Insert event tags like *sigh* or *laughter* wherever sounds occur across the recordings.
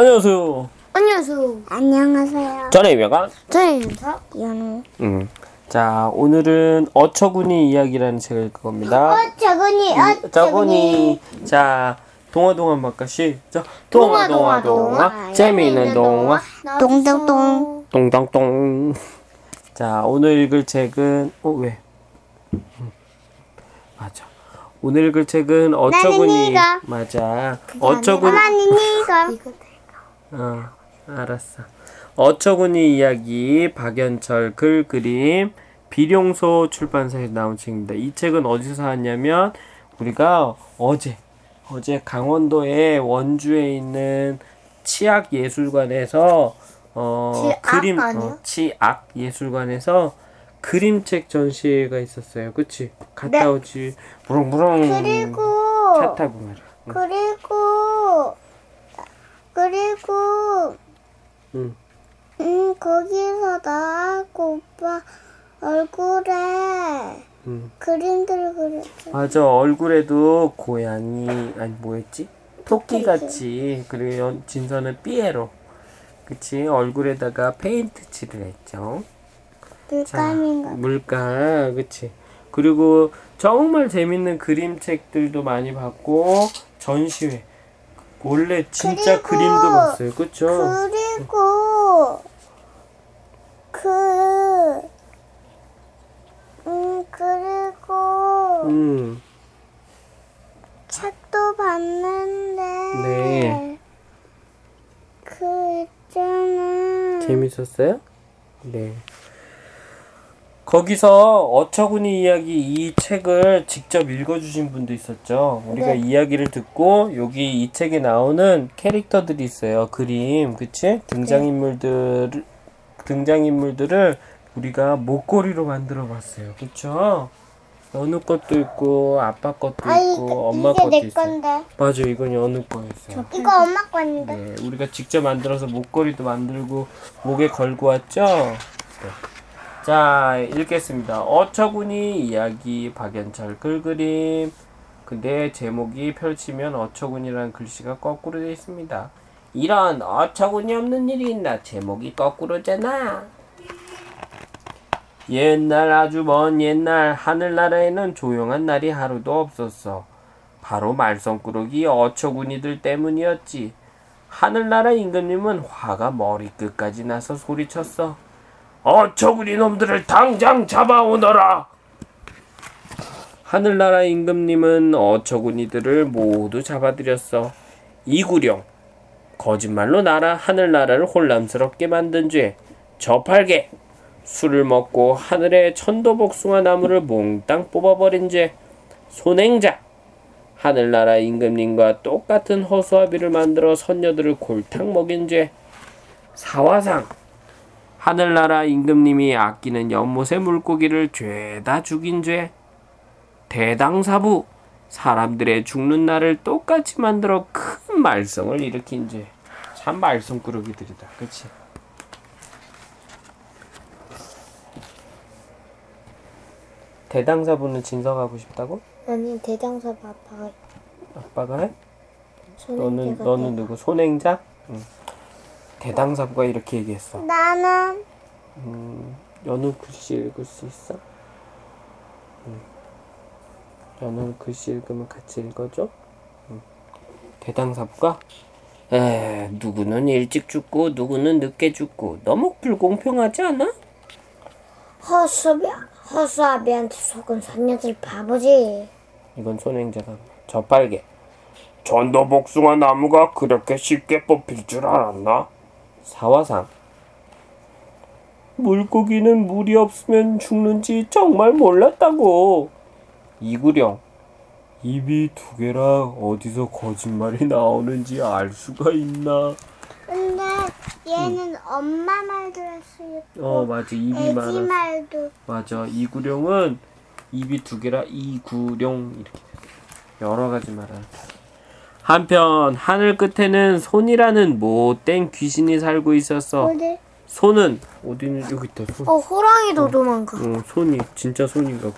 안녕하세요. 안녕하세요. 안녕하세요. 저는 이명강. 저는 연우. 음. 자, 오늘은 어처구니 이야기라는 책을 읽을 겁니다. 어, 저거니, 어, 저거니. 자, 동화 동화 막까 시작. 동화 동화 동화. 재미있는 동화. 동동동. 똥똥똥. 자, 오늘 읽을 책은 어 왜? 음. 맞아. 오늘 읽을 책은 어처구니. 맞아. 어처구니. 엄마는 이거. *laughs* 어, 알았어. 어처구니 이야기 박연철 글 그림 비룡소 출판사에서 나온 책입니다. 이 책은 어디서 사왔냐면 우리가 어제 어제 강원도의 원주에 있는 치악 예술관에서 어 치악 그림? 어, 치악 예술관에서 그림책 전시회가 있었어요. 그치? 갔다 네. 오지. 무릉무릉. 그리고, 차 타고 말이야. 응. 그리고, 그리고, 응. 음, 거기서 나하고 오빠 얼굴에 응. 그림들을 그렸어. 맞아 얼굴에도 고양이 아니 뭐였지 토끼 같이 그리고 연- 진서는 삐에로 그치 얼굴에다가 페인트 칠을 했죠 자 물감인가. 물감 그치 그리고 정말 재밌는 그림책들도 많이 봤고 전시회 원래 진짜 그리고 그림도 봤어요 그쵸 그리고, 그, 음, 그리고, 음 책도 봤는데, 네. 그 있잖아. 재밌었어요? 네. 거기서 어처구니 이야기 이 책을 직접 읽어주신 분도 있었죠. 우리가 네. 이야기를 듣고 여기 이 책에 나오는 캐릭터들이 있어요. 그림, 그치? 등장인물들 등장인물들을 우리가 목걸이로 만들어 봤어요. 그쵸? 연우 것도 있고 아빠 것도 아, 있고 엄마 것도 내 있어요. 건데. 맞아, 이건 연우 거였어요. 이거 엄마 건데. 네, 우리가 직접 만들어서 목걸이도 만들고 목에 걸고 왔죠. 네. 자, 읽겠습니다. 어처구니 이야기 박연철 글그림. 근데 제목이 펼치면 어처구니라는 글씨가 거꾸로 되어 있습니다. 이런 어처구니 없는 일이 있나? 제목이 거꾸로잖아. 옛날 아주 먼 옛날 하늘나라에는 조용한 날이 하루도 없었어. 바로 말썽꾸러기 어처구니들 때문이었지. 하늘나라 임금님은 화가 머리끝까지 나서 소리쳤어. 어처구니 놈들을 당장 잡아오너라. 하늘나라 임금님은 어처구니들을 모두 잡아들였어. 이구령, 거짓말로 나라 하늘나라를 혼란스럽게 만든 죄, 저팔계, 술을 먹고 하늘의 천도복숭아 나무를 몽땅 뽑아버린 죄, 손행자, 하늘나라 임금님과 똑같은 허수아비를 만들어 선녀들을 골탕 먹인 죄, 사화상, 하늘나라 임금님이 아끼는 연못의 물고기를 죄다 죽인 죄, 대당사부, 사람들의 죽는 날을 똑같이 만들어 큰 말썽을 일으킨 죄. 참 말썽꾸러기들이다. 그치? 대당사부는 진성하고 싶다고? 아니, 대장사 아빠가 아빠가 해? 대가 너는 누구? 손행자? 응. 대당사부가 이렇게 얘기했어. 나는 음, 연우 글씨 읽을 수 있어? 응. 연우 글씨 읽으면 같이 읽어줘? 응. 대당사부가? 에, 누구는 일찍 죽고 누구는 늦게 죽고 너무 불공평하지 않아? 허수아비, 허수아비한테 속은 선녀들 바보지. 이건 손행자가 저빨개 전도 복숭아 나무가 그렇게 쉽게 뽑힐 줄 알았나? 사화상. 물고기는 물이 없으면 죽는지 정말 몰랐다고. 이구령. 입이 두 개라 어디서 거짓말이 나오는지 알 수가 있나? 근데 얘는 엄마 말도 할 수 있고 어 맞아. 입이 애기 많아 말도. 맞아. 이구룡은 입이 두 개라 이구룡 이렇게. 여러 가지 말을 한편 하늘 끝에는 손이라는 못된 귀신이 살고 있었어 어디? 손은 어디는 여기 있다 손 어 호랑이도 도망가. 어, 손이 진짜 손인가 봐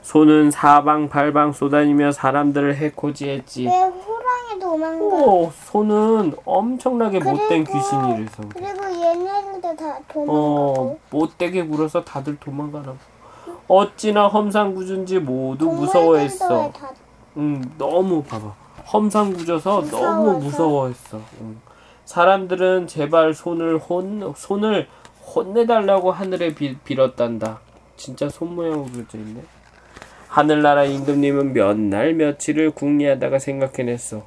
손은 사방팔방 쏘다니며 사람들을 해코지했지 왜 호랑이도 도망가. 오, 손은 엄청나게 못된 그리고- 귀신이래서. 그리고 얘네들도 다 어, 도망가고. 못되게 굴어서 다들 도망가라고. 어찌나 험상궂은지 모두 동물들도 무서워했어. 다 응, 너무 봐봐. 험상궂어서 너무 무서워서. 무서워했어. 응. 사람들은 제발 손을 혼 손을 혼내달라고 하늘에 비, 빌었단다. 진짜 손 모양으로 그려져 있네. 하늘나라 임금님은 몇 날 며칠을 궁리하다가 생각해냈어.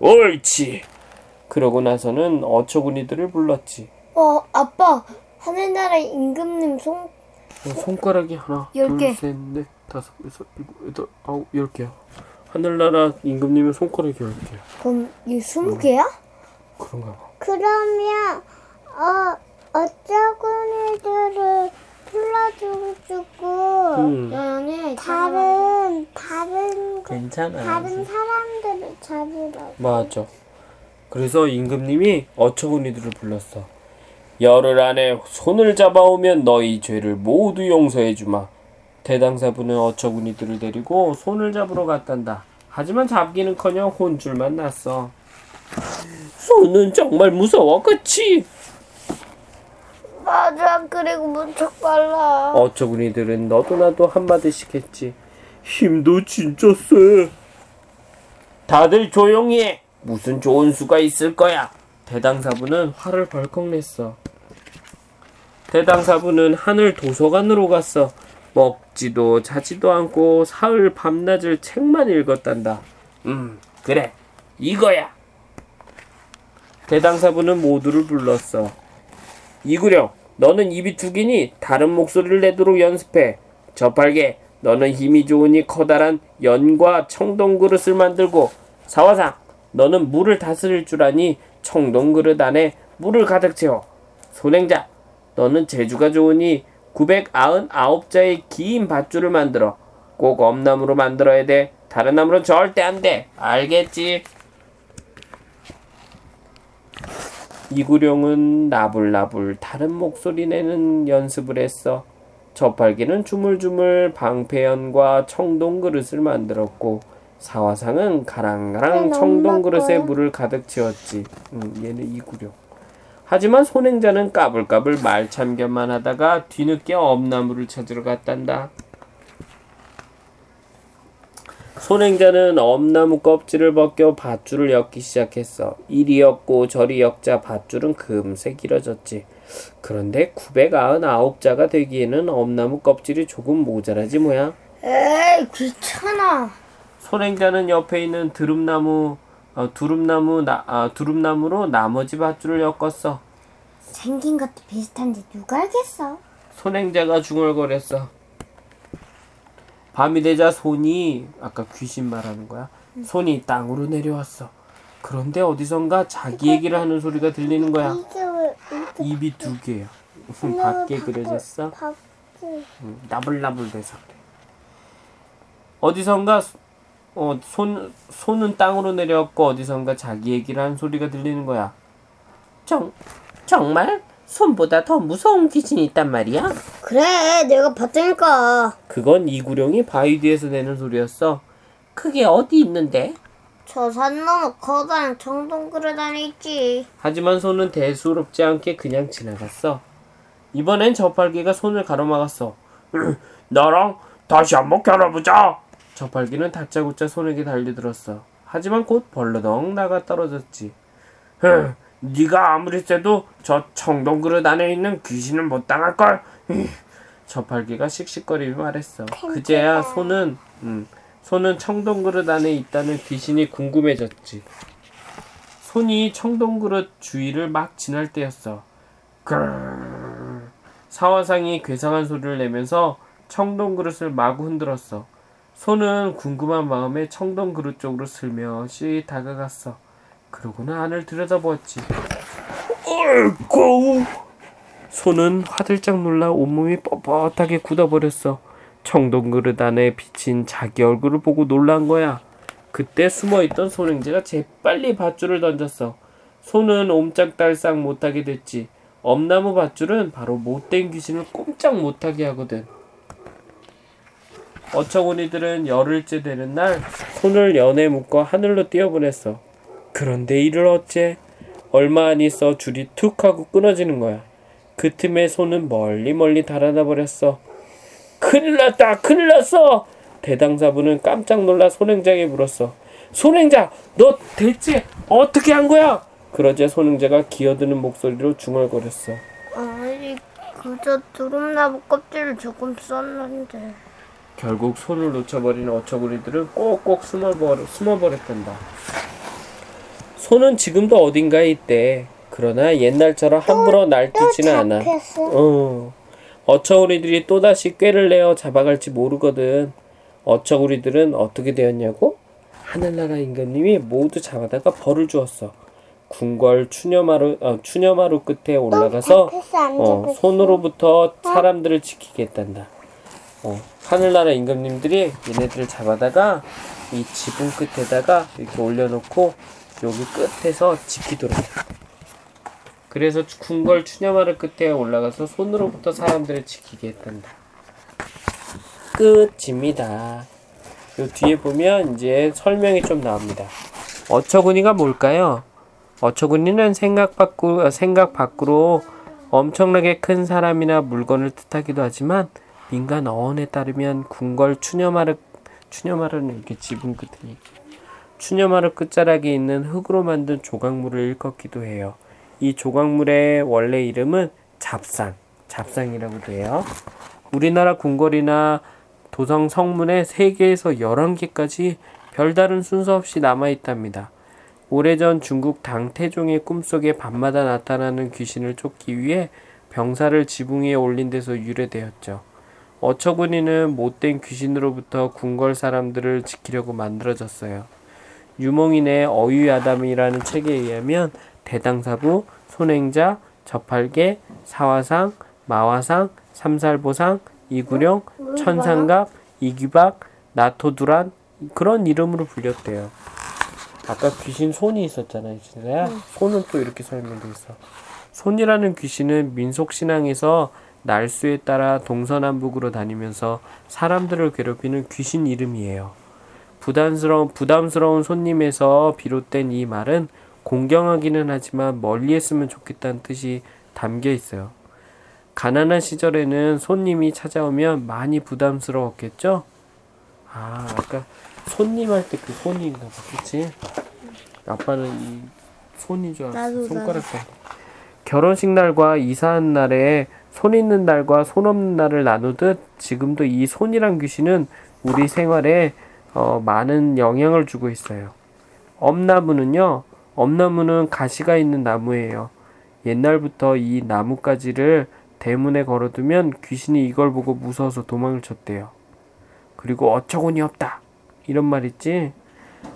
옳지. 그러고 나서는 어처구니들을 불렀지. 어, 아빠. 하늘나라 임금님 손, 어, 손가락이 하나, 열 둘, 개. 셋, 넷, 다섯, 여섯, 일곱, 여덟, 아홉, 열 개야. 하늘나라 임금님의 손가락이 열 개야. 그럼 이 스무 개야? 그런가 봐. 그러면 어 어쩌구니들을 불러주고 음, 연애 다른 다른 괜찮아. 다른 사람들을 잡으라고. 맞아. 그래서 임금님이 어처구니들을 불렀어. 열흘 안에 손을 잡아오면 너희 죄를 모두 용서해 주마. 대당사부는 어처구니 들을 데리고 손을 잡으러 갔단다. 하지만 잡기는커녕 혼줄만 났어. 손은 정말 무서워, 그치? 맞아. 그리고 무척 빨라. 어처구니들은 너도 나도 한마디씩 했지. 힘도 진짜 세. 다들 조용히 해. 무슨 좋은 수가 있을 거야. 대당사부는 화를 벌컥 냈어. 대당사부는 하늘 도서관으로 갔어. 먹지도 자지도 않고 사흘 밤낮을 책만 읽었단다. 음, 그래. 이거야. 대당사부는 모두를 불렀어. 이구령, 너는 입이 두 개니 다른 목소리를 내도록 연습해. 저팔계, 너는 힘이 좋으니 커다란 연과 청동 그릇을 만들고 사화상, 너는 물을 다스릴 줄 아니 청동 그릇 안에 물을 가득 채워. 손행자, 너는 재주가 좋으니 999자의 긴 밧줄을 만들어. 꼭 엄나무로 만들어야 돼. 다른 나무는 절대 안 돼. 알겠지? 이구룡은 나불나불 다른 목소리 내는 연습을 했어. 저팔계는 주물주물 방패연과 청동 그릇을 만들었고 사화상은 가랑가랑 청동 그릇에. 물을 가득 채웠지. 응, 얘는 이구룡. 하지만 손행자는 까불까불 말참견만 하다가 뒤늦게 엄나무를 찾으러 갔단다. 손행자는 엄나무 껍질을 벗겨 밧줄을 엮기 시작했어. 이리 엮고 저리 엮자 밧줄은 금세 길어졌지. 그런데 999자가 되기에는 엄나무 껍질이 조금 모자라지 뭐야. 에이, 귀찮아. 손행자는 옆에 있는 드rum나무 어, 두릅나무 나, 아, 두릅나무로 나머지 밧줄을 엮었어. 생긴 것도 비슷한데 누가 알겠어? 손행자가 중얼거렸어. 밤이 되자 손이 아까 귀신 말하는 거야. 손이 땅으로 내려왔어. 그런데 어디선가 자기 얘기를 하는 소리가 들리는 거야. 이게 왜 이렇게 입이 두 개야. *laughs* 밖에 그려졌어. 음, 나불나불 돼서 그래. 어디선가 어, 손 손은 땅으로 내려왔고 어디선가 자기 얘기를 하는 소리가 들리는 거야. 정 정말 손보다 더 무서운 귀신이 있단 말이야? 그래, 내가 봤다니까. 그건 이구룡이 바위 뒤에서 내는 소리였어. 그게 어디 있는데? 저 산 너머 커다란 청동 그릇 안에 있지. 하지만 손은 대수롭지 않게 그냥 지나갔어. 이번엔 저팔계가 손을 가로막았어. *clears throat* 나랑 다시 한번 겨뤄보자. 저팔계는 다짜고짜 손에게 달려들었어. 하지만 곧 벌러덩 나가 떨어졌지. 흐, 네가 아무리 쎄도 저 청동 그릇 안에 있는 귀신은 못 당할 걸. 저팔계가 씩씩거리며 말했어. 그제야 손은 음, 손은 청동 그릇 안에 있다는 귀신이 궁금해졌지. 손이 청동 그릇 주위를 막 지날 때였어. 그르르르. 사화상이 괴상한 소리를 내면서 청동 그릇을 마구 흔들었어. 손은 궁금한 마음에 청동 그릇 쪽으로 슬며시 다가갔어. 그러고는 안을 들여다보았지. 어이구! 손은 화들짝 놀라 온몸이 뻣뻣하게 굳어버렸어. 청동 그릇 안에 비친 자기 얼굴을 보고 놀란 거야. 그때 숨어있던 손행제가 재빨리 밧줄을 던졌어. 손은 옴짝달싹 못하게 됐지. 엄나무 밧줄은 바로 못된 귀신을 꼼짝 못하게 하거든. 어처구니들은 열흘째 되는 날 손을 연에 묶어 하늘로 띄어보냈어. 그런데 이를 어째? 얼마 안 있어 줄이 툭 하고 끊어지는 거야. 그 틈에 손은 멀리 멀리 달아나 버렸어. 큰일 났다! 큰일 났어! 대당사부는 깜짝 놀라 손행자에게 물었어. 손행자! 너 대체 어떻게 한 거야? 그러자 손행자가 기어드는 목소리로 중얼거렸어. 아니 그저 두릅나무 껍질을 조금 썼는데 결국 손을 놓쳐버린 어처구니들은 꼭꼭 숨어버려, 숨어버렸단다. 손은 지금도 어딘가에 있대. 그러나 옛날처럼 함부로 날뛰지는 않아. 어. 어처구니들이 또다시 꾀를 내어 잡아갈지 모르거든. 어처구니들은 어떻게 되었냐고? 하늘나라 임금님이 모두 잡아다가 벌을 주었어. 궁궐 추녀마루, 어, 추녀마루 끝에 올라가서 어? 손으로부터 사람들을 지키겠단다. 어, 하늘나라 임금님들이 얘네들을 잡아다가 이 지붕 끝에다가 이렇게 올려놓고 여기 끝에서 지키도록. 해. 그래서 궁궐 추녀마루 끝에 올라가서 손으로부터 사람들을 지키게 했단다. 끝입니다. 요 뒤에 보면 이제 설명이 좀 나옵니다. 어처구니가 뭘까요? 어처구니는 생각 밖으로, 어, 생각 밖으로 엄청나게 큰 사람이나 물건을 뜻하기도 하지만 민간 어원에 따르면 궁궐 추녀마루 추녀마루는 이렇게 지붕 끝에 있- 추녀마루 끝자락에 있는 흙으로 만든 조각물을 일컫기도 해요. 이 조각물의 원래 이름은 잡상, 잡상이라고도 해요. 우리나라 궁궐이나 도성 성문에 3개에서 11개까지 별다른 순서 없이 남아있답니다. 오래전 중국 당태종의 꿈속에 밤마다 나타나는 귀신을 쫓기 위해 병사를 지붕 위에 올린 데서 유래되었죠. 어처구니는 못된 귀신으로부터 궁궐 사람들을 지키려고 만들어졌어요. 유몽인의 어유야담이라는 책에 의하면 대당사부, 손행자, 저팔계, 사화상, 마화상, 삼살보상, 이구룡, 천상갑, 이귀박, 나토두란 그런 이름으로 불렸대요. 아까 귀신 손이 있었잖아요, 진짜야. 손은 또 이렇게 설명돼 있어. 손이라는 귀신은 민속 신앙에서 날수에 따라 동서남북으로 다니면서 사람들을 괴롭히는 귀신 이름이에요. 부담스러운 부담스러운 손님에서 비롯된 이 말은 공경하기는 하지만 멀리 했으면 좋겠다는 뜻이 담겨 있어요. 가난한 시절에는 손님이 찾아오면 많이 부담스러웠겠죠? 아, 아까 손님 할 때 그 손인가 봐, 그치? 아빠는 이 손인 줄 알았어. 나도, 손가락 살. 결혼식 날과 이사한 날에 손 있는 날과 손 없는 날을 나누듯 지금도 이 손이란 귀신은 우리 생활에 어, 많은 영향을 주고 있어요. 엄나무는요, 엄나무는 가시가 있는 나무예요. 옛날부터 이 나뭇가지를 대문에 걸어두면 귀신이 이걸 보고 무서워서 도망을 쳤대요. 그리고 어처구니 없다. 이런 말 있지?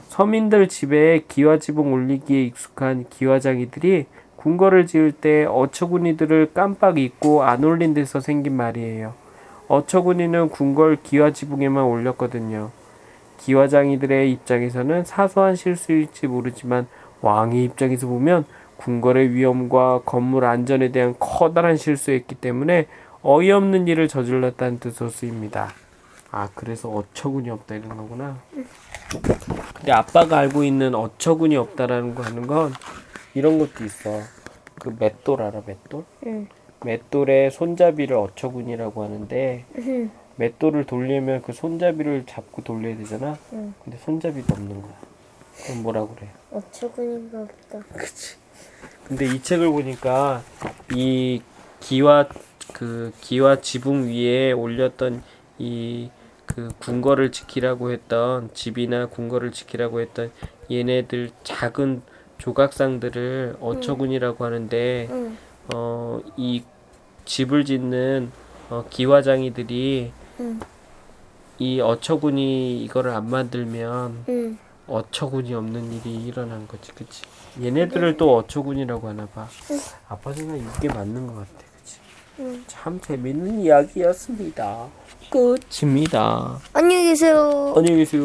서민들 집에 기와지붕 올리기에 익숙한 기와장이들이 궁궐을 지을 때 어처구니들을 깜빡 잊고 안 올린 데서 생긴 말이에요. 어처구니는 궁궐 기와 지붕에만 올렸거든요. 기와장이들의 입장에서는 사소한 실수일지 모르지만 왕의 입장에서 보면 궁궐의 위험과 건물 안전에 대한 커다란 실수였기 때문에 어이없는 일을 저질렀다는 뜻으로 쓰입니다. 아 그래서 어처구니 없다 이런 거구나. 근데 아빠가 알고 있는 어처구니 없다라는 거 하는 건 이런 것도 있어. 그 맷돌 알아 맷돌? 응. 맷돌의 손잡이를 어처구니라고 하는데 응. 맷돌을 돌리면 그 손잡이를 잡고 돌려야 되잖아. 응. 근데 손잡이가 없는 거야. 그럼 뭐라 그래? 어처구니가 없다 그치. 근데 이 책을 보니까 이 기와 그 기와 지붕 위에 올렸던 이 그 궁궐을 지키라고 했던 집이나 궁궐을 지키라고 했던 얘네들 작은 조각상들을 어처구니라고 하는데 응. 어 이 집을 짓는 어, 기와장이들이 응. 이 어처구니 이거를 안 만들면 응. 어처구니 없는 일이 일어난 거지, 그치? 얘네들을 또 어처구니라고 하나 봐. 아빠 생각 이게 맞는 것 같아, 그치? 응. 참 재밌는 이야기였습니다. 끝입니다. 안녕히 계세요 안녕히 계세요.